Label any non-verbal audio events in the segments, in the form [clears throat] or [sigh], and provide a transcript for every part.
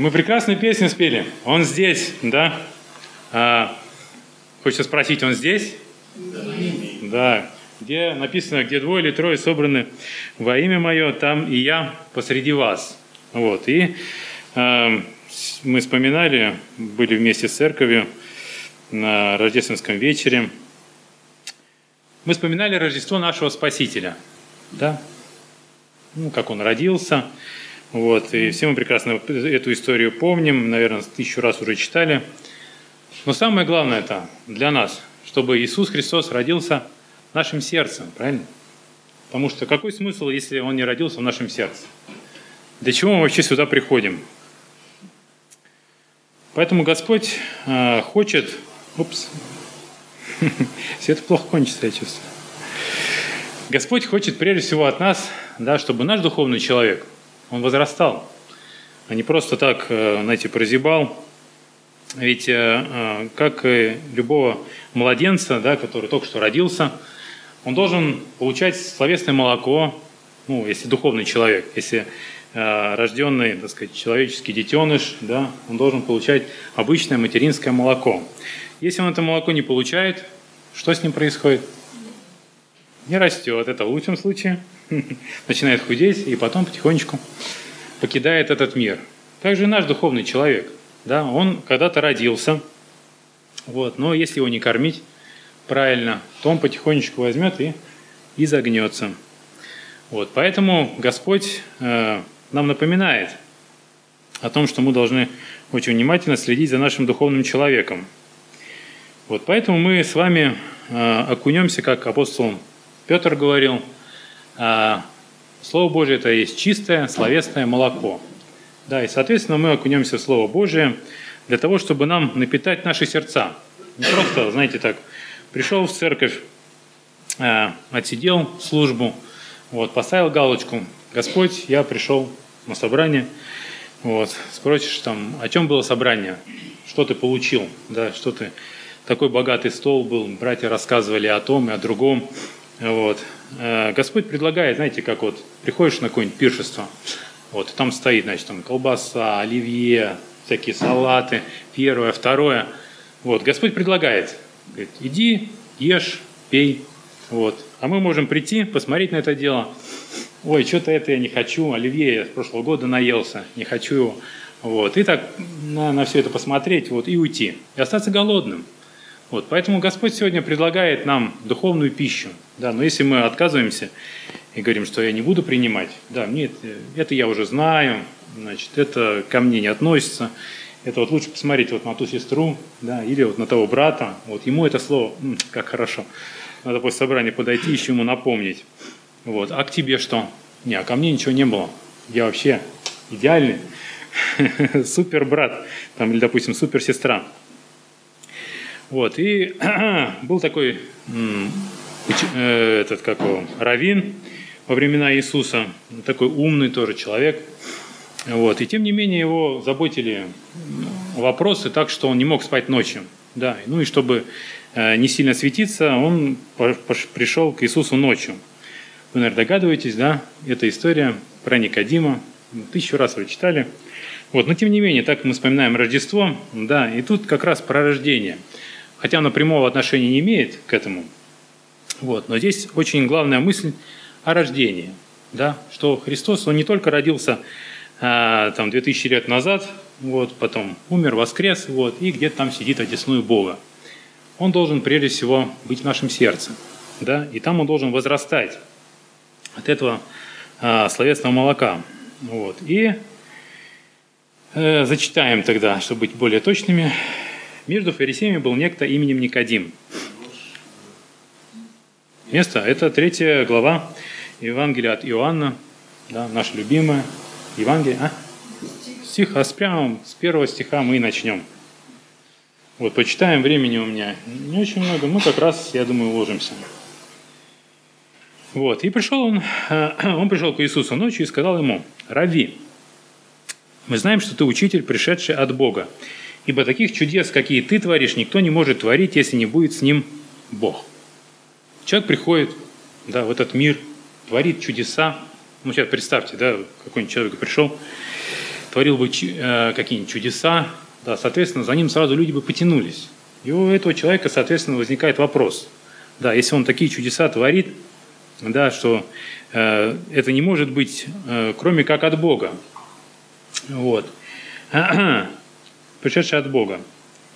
Мы прекрасную песню спели. Он здесь, да? А, хочется спросить, он здесь? Да. да. Где написано, где двое или трое собраны во имя мое, там и я посреди вас. Вот. И э, мы вспоминали, были вместе с церковью на рождественском вечере. Мы вспоминали Рождество нашего Спасителя. Да? Ну, как он родился, вот, и все мы прекрасно эту историю помним, наверное, тысячу раз уже читали. Но самое главное это для нас, чтобы Иисус Христос родился нашим сердцем, правильно? Потому что какой смысл, если Он не родился в нашем сердце? Для чего мы вообще сюда приходим? Поэтому Господь э, хочет... Упс. [laughs] Все это плохо кончится, я чувствую. Господь хочет прежде всего от нас, да, чтобы наш духовный человек – он возрастал, а не просто так, э, знаете, прозябал. Ведь э, э, как и любого младенца, да, который только что родился, он должен получать словесное молоко, ну, если духовный человек, если рожденный, так сказать, человеческий детеныш, да, он должен получать обычное материнское молоко. Если он это молоко не получает, что с ним происходит? Не растет, это в лучшем случае – [laughs] начинает худеть и потом потихонечку покидает этот мир. Также и наш духовный человек. Да, он когда-то родился, вот, но если его не кормить правильно, то он потихонечку возьмет и, и загнется. Вот, поэтому Господь э, нам напоминает о том, что мы должны очень внимательно следить за нашим духовным человеком. Вот, поэтому мы с вами э, окунемся, как апостол Петр говорил – Слово Божие – это есть чистое словесное молоко. Да, и, соответственно, мы окунемся в Слово Божие для того, чтобы нам напитать наши сердца. Не просто, знаете, так, пришел в церковь, а, отсидел службу, вот, поставил галочку, Господь, я пришел на собрание, вот, спросишь там, о чем было собрание, что ты получил, да, что ты, такой богатый стол был, братья рассказывали о том и о другом, вот, Э, Господь предлагает, знаете, как вот приходишь на какое-нибудь пиршество, вот, там стоит, значит, там колбаса, оливье, всякие салаты, первое, второе. Вот, Господь предлагает, говорит, иди, ешь, пей, вот. А мы можем прийти, посмотреть на это дело. Ой, что-то это я не хочу, оливье я с прошлого года наелся, не хочу его. Вот. И так на, на все это посмотреть вот, и уйти. И остаться голодным. Вот, поэтому Господь сегодня предлагает нам духовную пищу. Да, но если мы отказываемся и говорим, что я не буду принимать, да, мне это, это я уже знаю, значит, это ко мне не относится, это вот лучше посмотреть вот на ту сестру, да, или вот на того брата, вот ему это слово, как хорошо, надо после собрания подойти, еще ему напомнить. Вот, а к тебе что? Не, а ко мне ничего не было, я вообще идеальный, [laughs] супер брат, там, или, допустим, супер сестра. Вот, и [clears throat] был такой э, этот, как его, Равин во времена Иисуса, такой умный тоже человек. Вот, и тем не менее его заботили вопросы так, что он не мог спать ночью. Да, ну и чтобы э, не сильно светиться, он пришел к Иисусу ночью. Вы, наверное, догадываетесь, да, эта история про Никодима, тысячу раз вы читали. Вот, но тем не менее, так мы вспоминаем Рождество, да, и тут как раз про рождение – хотя оно прямого отношения не имеет к этому. Вот. Но здесь очень главная мысль о рождении. Да? Что Христос, Он не только родился а, там, 2000 лет назад, вот, потом умер, воскрес, вот, и где-то там сидит одесную Бога. Он должен прежде всего быть в нашем сердце. Да? И там он должен возрастать от этого а, словесного молока. Вот. И э, зачитаем тогда, чтобы быть более точными, между фарисеями был некто именем Никодим. Место – это третья глава Евангелия от Иоанна, да, наша любимая Евангелие. А? Стих, а с прямо с первого стиха мы и начнем. Вот, почитаем, времени у меня не очень много, мы как раз, я думаю, уложимся. Вот, и пришел он, [clears throat] он пришел к Иисусу ночью и сказал ему, «Рави, мы знаем, что ты учитель, пришедший от Бога, Ибо таких чудес, какие ты творишь, никто не может творить, если не будет с ним Бог. Человек приходит да, в этот мир, творит чудеса. Ну, сейчас представьте, да, какой-нибудь человек пришел, творил бы э, какие-нибудь чудеса, да, соответственно, за ним сразу люди бы потянулись. И у этого человека, соответственно, возникает вопрос. Да, если он такие чудеса творит, да, что э, это не может быть, э, кроме как от Бога. Вот. [clears throat] Пришедший от Бога.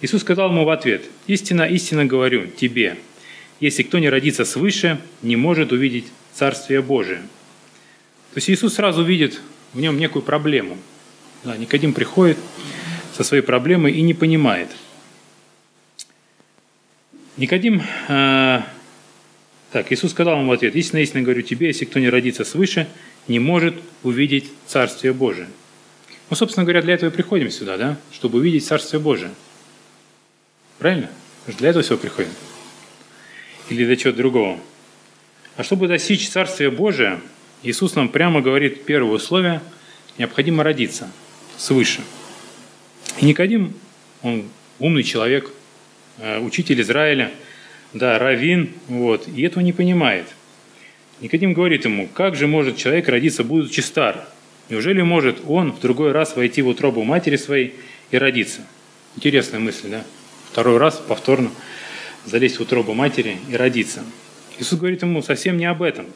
Иисус сказал ему в ответ, «Истинно, истинно говорю тебе, если кто не родится свыше, не может увидеть Царствие Божие». То есть Иисус сразу видит в нем некую проблему. Да, Никодим приходит со своей проблемой и не понимает. Никодим, э, так, Иисус сказал ему в ответ, «Истинно, истинно говорю тебе, если кто не родится свыше, не может увидеть Царствие Божие». Ну, собственно говоря, для этого и приходим сюда, да, чтобы увидеть Царствие Божие. Правильно? Для этого всего приходим. Или для чего-то другого. А чтобы достичь Царствия Божия, Иисус нам прямо говорит первое условие – необходимо родиться свыше. И Никодим, он умный человек, э, учитель Израиля, да, равин, вот, и этого не понимает. Никодим говорит ему, как же может человек родиться, будучи стар? Неужели может он в другой раз войти в утробу матери своей и родиться? Интересная мысль, да? Второй раз повторно залезть в утробу матери и родиться. Иисус говорит ему совсем не об этом.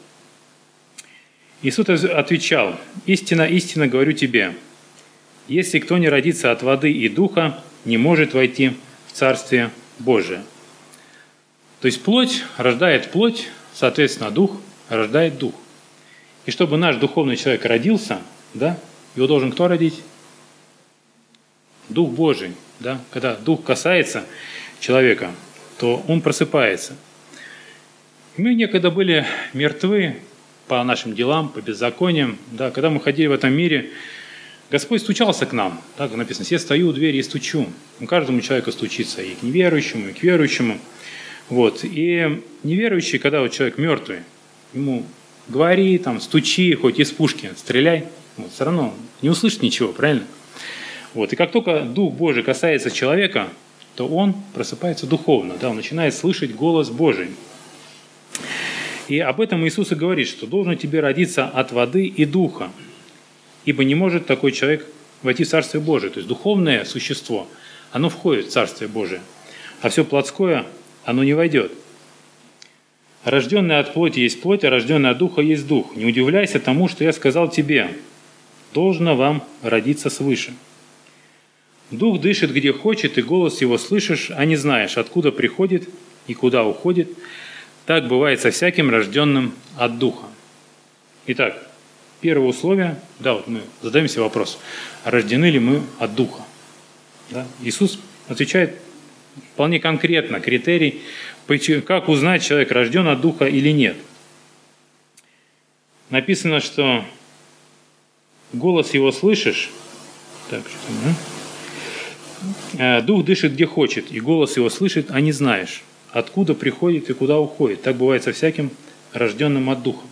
Иисус отвечал, «Истина, истина говорю тебе, если кто не родится от воды и духа, не может войти в Царствие Божие». То есть плоть рождает плоть, соответственно, дух рождает дух. И чтобы наш духовный человек родился, да, его должен кто родить? Дух Божий. Да? Когда дух касается человека, то он просыпается. Мы некогда были мертвы по нашим делам, по беззакониям. Да? Когда мы ходили в этом мире, Господь стучался к нам. Так написано, «Я стою у двери и стучу». Он каждому человеку стучится, и к неверующему, и к верующему. Вот. И неверующий, когда вот человек мертвый, ему говори, там, стучи, хоть из пушки, стреляй – вот, все равно не услышит ничего, правильно? Вот, и как только Дух Божий касается человека, то он просыпается духовно, да, он начинает слышать голос Божий. И об этом Иисус и говорит, что должен тебе родиться от воды и духа, ибо не может такой человек войти в Царствие Божие. То есть духовное существо, оно входит в Царствие Божие, а все плотское, оно не войдет. Рожденный от плоти есть плоть, а рожденный от духа есть дух. Не удивляйся тому, что я сказал тебе, должно вам родиться свыше. Дух дышит где хочет, и голос его слышишь, а не знаешь, откуда приходит и куда уходит. Так бывает со всяким рожденным от Духа. Итак, первое условие, да, вот мы задаем себе вопрос, рождены ли мы от Духа? Да? Иисус отвечает вполне конкретно, критерий, как узнать, человек рожден от Духа или нет. Написано, что голос его слышишь, так, что да? дух дышит где хочет, и голос его слышит, а не знаешь, откуда приходит и куда уходит. Так бывает со всяким рожденным от духа.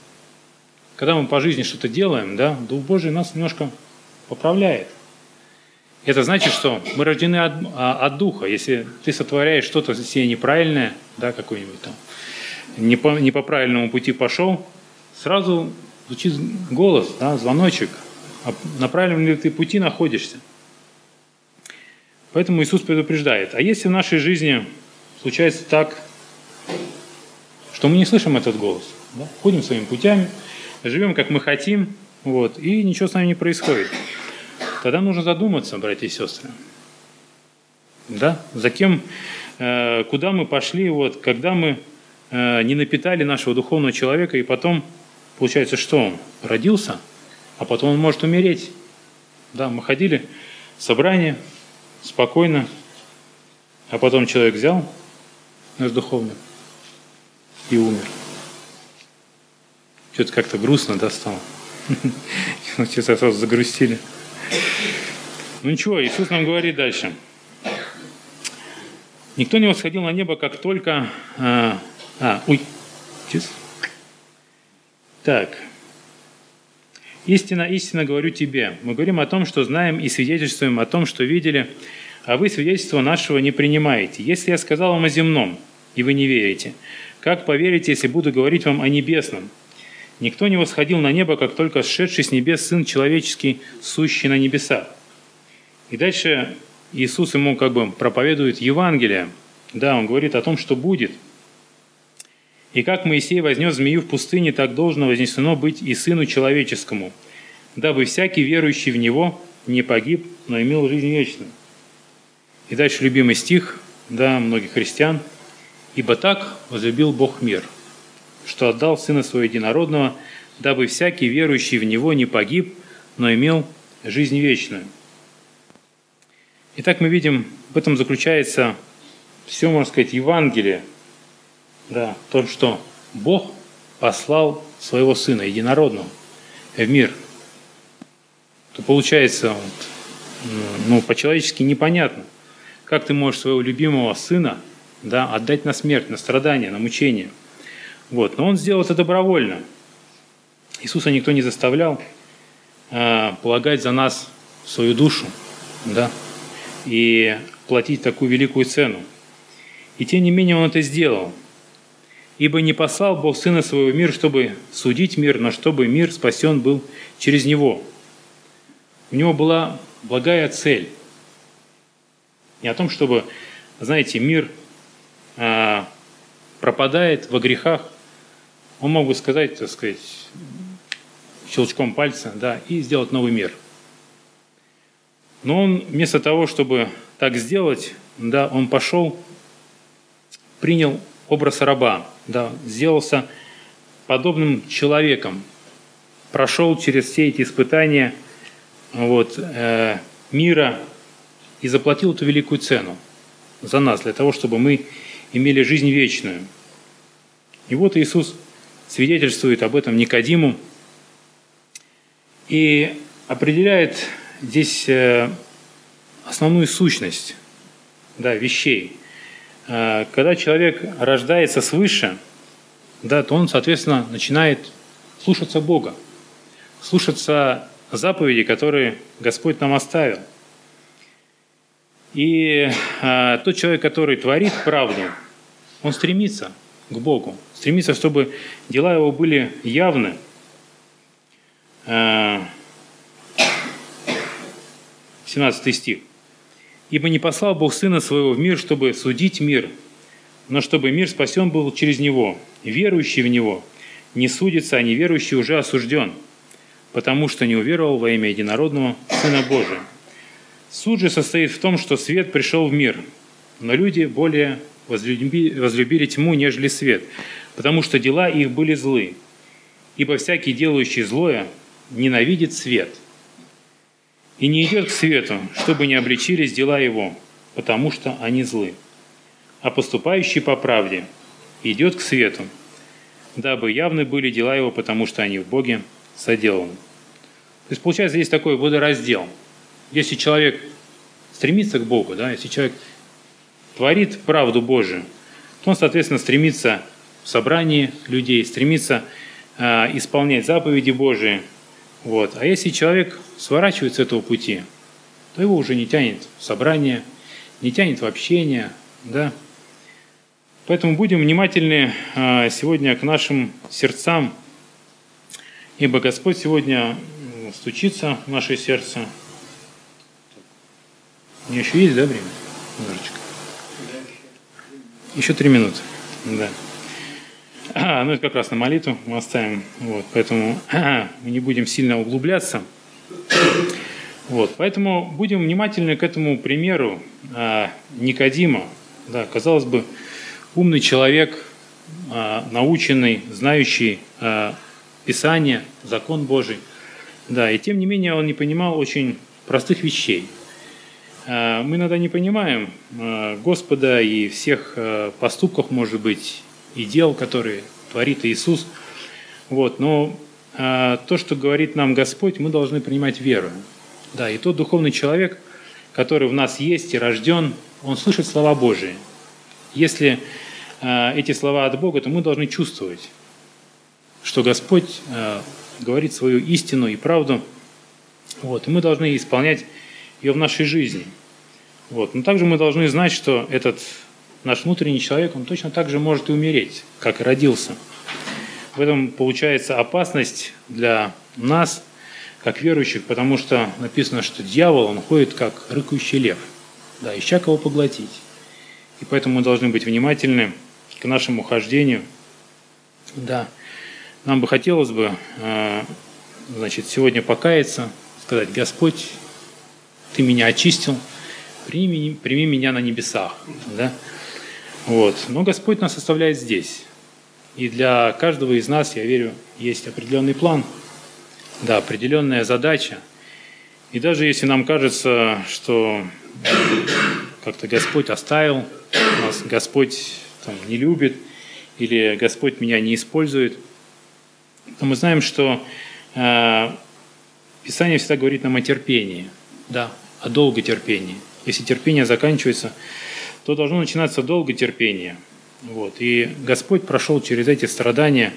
Когда мы по жизни что-то делаем, да, Дух Божий нас немножко поправляет. Это значит, что мы рождены от, а, от Духа. Если ты сотворяешь что-то себе неправильное, да, какой-нибудь там, не по, не по правильному пути пошел, сразу звучит голос, да, звоночек – а на правильном ли ты пути находишься. Поэтому Иисус предупреждает. А если в нашей жизни случается так, что мы не слышим этот голос, да? ходим своими путями, живем как мы хотим, вот, и ничего с нами не происходит, тогда нужно задуматься, братья и сестры. Да? За кем, э, куда мы пошли, вот, когда мы э, не напитали нашего духовного человека, и потом, получается, что он родился – а потом он может умереть. Да, мы ходили собрание спокойно, а потом человек взял наш духовный и умер. Что-то как-то грустно, да, стало? [laughs] Сейчас сразу загрустили. Ну ничего, Иисус нам говорит дальше. Никто не восходил на небо, как только... А, а ой, чист. Так, Истина, истинно говорю тебе. Мы говорим о том, что знаем и свидетельствуем о том, что видели, а вы свидетельства нашего не принимаете. Если я сказал вам о земном, и вы не верите, как поверите, если буду говорить вам о небесном? Никто не восходил на небо, как только сшедший с небес Сын Человеческий, сущий на небесах. И дальше Иисус ему как бы проповедует Евангелие. Да, он говорит о том, что будет. И как Моисей вознес змею в пустыне, так должно вознесено быть и Сыну Человеческому, дабы всякий верующий в Него не погиб, но имел жизнь вечную. И дальше любимый стих, да, многих христиан. «Ибо так возлюбил Бог мир, что отдал Сына Своего Единородного, дабы всякий верующий в Него не погиб, но имел жизнь вечную». Итак, мы видим, в этом заключается все, можно сказать, Евангелие, да, том, что Бог послал своего Сына Единородного в мир. То получается, вот, ну, по-человечески непонятно, как ты можешь своего любимого Сына да, отдать на смерть, на страдания, на мучения. Вот. Но Он сделал это добровольно. Иисуса никто не заставлял э, полагать за нас свою душу, да, и платить такую великую цену. И тем не менее он это сделал. Ибо не послал Бог Сына Своего в мир, чтобы судить мир, но чтобы мир спасен был через Него. У него была благая цель. Не о том, чтобы, знаете, мир а, пропадает во грехах. Он мог бы сказать, так сказать, щелчком пальца, да, и сделать новый мир – но он вместо того, чтобы так сделать, да, он пошел, принял образ раба, да, сделался подобным человеком, прошел через все эти испытания вот, э, мира и заплатил эту великую цену за нас, для того, чтобы мы имели жизнь вечную. И вот Иисус свидетельствует об этом Никодиму и определяет здесь э, основную сущность да, вещей. Э, когда человек рождается свыше, да, то он, соответственно, начинает слушаться Бога, слушаться заповедей, которые Господь нам оставил. И э, тот человек, который творит правду, он стремится к Богу, стремится, чтобы дела его были явны. 17 стих. «Ибо не послал Бог Сына Своего в мир, чтобы судить мир, но чтобы мир спасен был через Него. Верующий в Него не судится, а неверующий уже осужден, потому что не уверовал во имя Единородного Сына Божия. Суд же состоит в том, что свет пришел в мир, но люди более возлюбили, возлюбили тьму, нежели свет, потому что дела их были злы. Ибо всякий, делающий злое, ненавидит свет – и не идет к свету, чтобы не обличились дела его, потому что они злы. А поступающий по правде идет к свету, дабы явны были дела его, потому что они в Боге соделаны. То есть получается здесь такой водораздел. Если человек стремится к Богу, да, если человек творит правду Божию, то он, соответственно, стремится в собрании людей, стремится э, исполнять заповеди Божии. Вот. А если человек сворачивает с этого пути, то его уже не тянет в собрание, не тянет в общение, да. Поэтому будем внимательны а, сегодня к нашим сердцам, ибо Господь сегодня стучится в наше сердце. У меня еще есть, да, время? Немножечко. Еще три минуты. Да. [clears throat] Ну это как раз на молитву мы оставим. Вот, поэтому [clears throat] мы не будем сильно углубляться. Вот, поэтому будем внимательны к этому примеру а, Никодима. Да, казалось бы, умный человек, а, наученный, знающий а, Писание, закон Божий. Да, и тем не менее он не понимал очень простых вещей. А, мы иногда не понимаем а, Господа и всех а, поступков, может быть, и дел, которые творит Иисус. Вот, но а, то, что говорит нам Господь, мы должны принимать веру. Да, и тот духовный человек, который в нас есть и рожден, он слышит слова Божии. Если а, эти слова от Бога, то мы должны чувствовать, что Господь а, говорит свою истину и правду, вот, и мы должны исполнять ее в нашей жизни. Вот. Но также мы должны знать, что этот наш внутренний человек, он точно так же может и умереть, как и родился. в этом получается опасность для нас, как верующих, потому что написано, что дьявол, он ходит как рыкающий лев, да, ища кого поглотить. И поэтому мы должны быть внимательны к нашему хождению. Да, нам бы хотелось бы, э, значит, сегодня покаяться, сказать, Господь, Ты меня очистил, прими, прими меня на небесах. Да? Вот. Но Господь нас оставляет здесь. И для каждого из нас, я верю, есть определенный план, да, определенная задача. И даже если нам кажется, что как-то Господь оставил нас, Господь там, не любит, или Господь меня не использует, то мы знаем, что э, Писание всегда говорит нам о терпении, да, о долготерпении. Если терпение заканчивается, то должно начинаться долготерпение. Вот. И Господь прошел через эти страдания,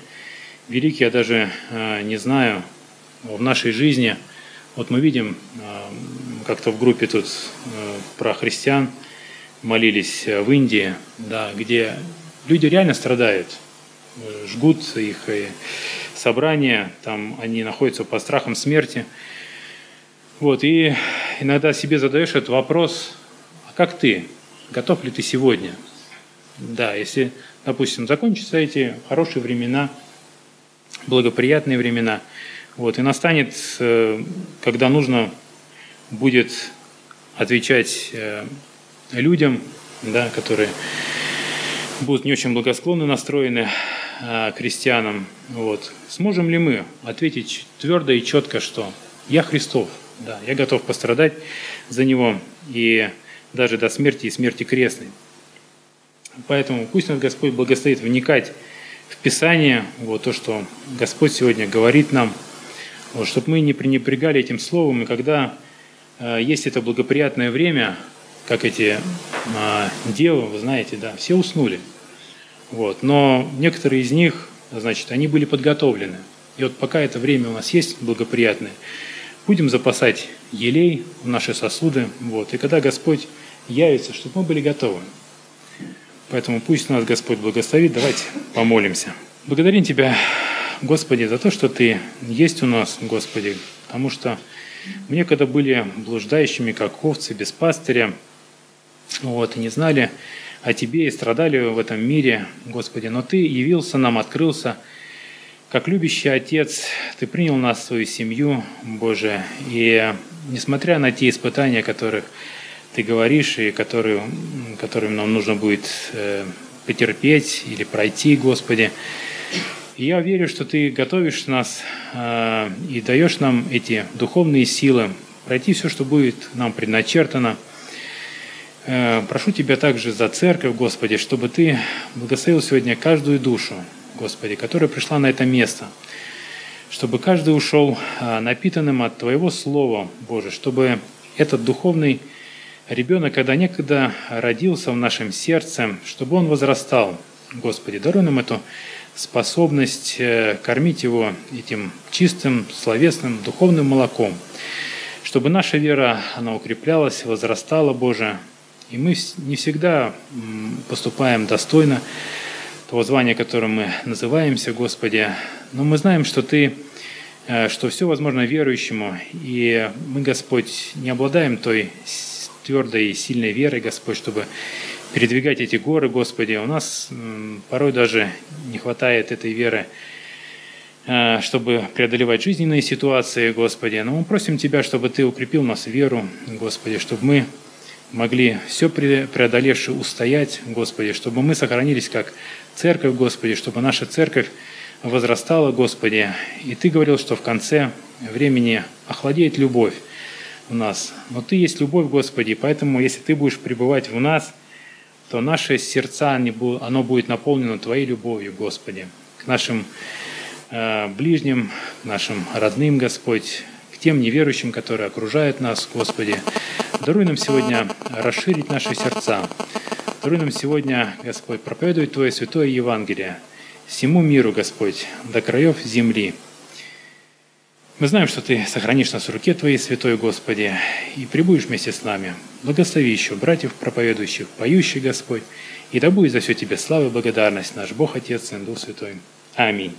великие, я даже э, не знаю, в нашей жизни. Вот мы видим, э, как-то в группе тут э, про христиан молились в Индии, да, где люди реально страдают, жгут их собрания, там они находятся под страхом смерти. Вот, и иногда себе задаешь этот вопрос, а как ты? Готов ли ты сегодня да, если, допустим, закончатся эти хорошие времена, благоприятные времена, вот, и настанет, э, когда нужно будет отвечать э, людям, да, которые будут не очень благосклонно настроены э, крестьянам. Вот. Сможем ли мы ответить твердо и четко, что я Христов, да, я готов пострадать за Него и даже до смерти и смерти крестной. Поэтому пусть нас Господь благословит вникать в Писание, вот то, что Господь сегодня говорит нам, вот, чтобы мы не пренебрегали этим словом, и когда э, есть это благоприятное время, как эти э, девы, вы знаете, да, все уснули. Вот, но некоторые из них, значит, они были подготовлены. И вот пока это время у нас есть благоприятное, будем запасать елей в наши сосуды, вот, и когда Господь явится, чтобы мы были готовы. Поэтому пусть нас Господь благословит. Давайте помолимся. Благодарим Тебя, Господи, за то, что Ты есть у нас, Господи, потому что мы некогда были блуждающими, как овцы, без пастыря, вот, и не знали о Тебе и страдали в этом мире, Господи, но Ты явился нам, открылся, как любящий Отец, Ты принял нас свою семью, Боже, и несмотря на те испытания, которых ты говоришь, и который, которым нам нужно будет э, потерпеть или пройти, Господи. И я верю, что Ты готовишь нас э, и даешь нам эти духовные силы пройти все, что будет нам предначертано. Э, прошу Тебя также за церковь, Господи, чтобы Ты благословил сегодня каждую душу, Господи, которая пришла на это место, чтобы каждый ушел напитанным от Твоего Слова, Боже, чтобы этот духовный Ребенок, когда некогда родился в нашем сердце, чтобы он возрастал. Господи, даруй нам эту способность э, кормить его этим чистым, словесным, духовным молоком, чтобы наша вера, она укреплялась, возрастала, Боже, и мы не всегда поступаем достойно того звания, которым мы называемся, Господи, но мы знаем, что Ты, э, что все возможно верующему, и мы, Господь, не обладаем той твердой и сильной верой, Господь, чтобы передвигать эти горы, Господи. У нас порой даже не хватает этой веры, э, чтобы преодолевать жизненные ситуации, Господи. Но мы просим Тебя, чтобы Ты укрепил нас веру, Господи, чтобы мы могли все преодолевши устоять, Господи, чтобы мы сохранились как церковь, Господи, чтобы наша церковь возрастала, Господи. И Ты говорил, что в конце времени охладеет любовь в нас. Но Ты есть любовь, Господи, поэтому если Ты будешь пребывать в нас, то наше сердца, оно будет наполнено Твоей любовью, Господи, к нашим э, ближним, к нашим родным, Господь, к тем неверующим, которые окружают нас, Господи. Даруй нам сегодня расширить наши сердца. Даруй нам сегодня, Господь, проповедовать Твое святое Евангелие всему миру, Господь, до краев земли. Мы знаем, что Ты сохранишь нас в руке Твоей, Святой Господи, и прибудешь вместе с нами. Благослови еще братьев проповедующих, поющих, Господь, и да будет за все Тебе слава и благодарность наш Бог, Отец и Дух Святой. Аминь.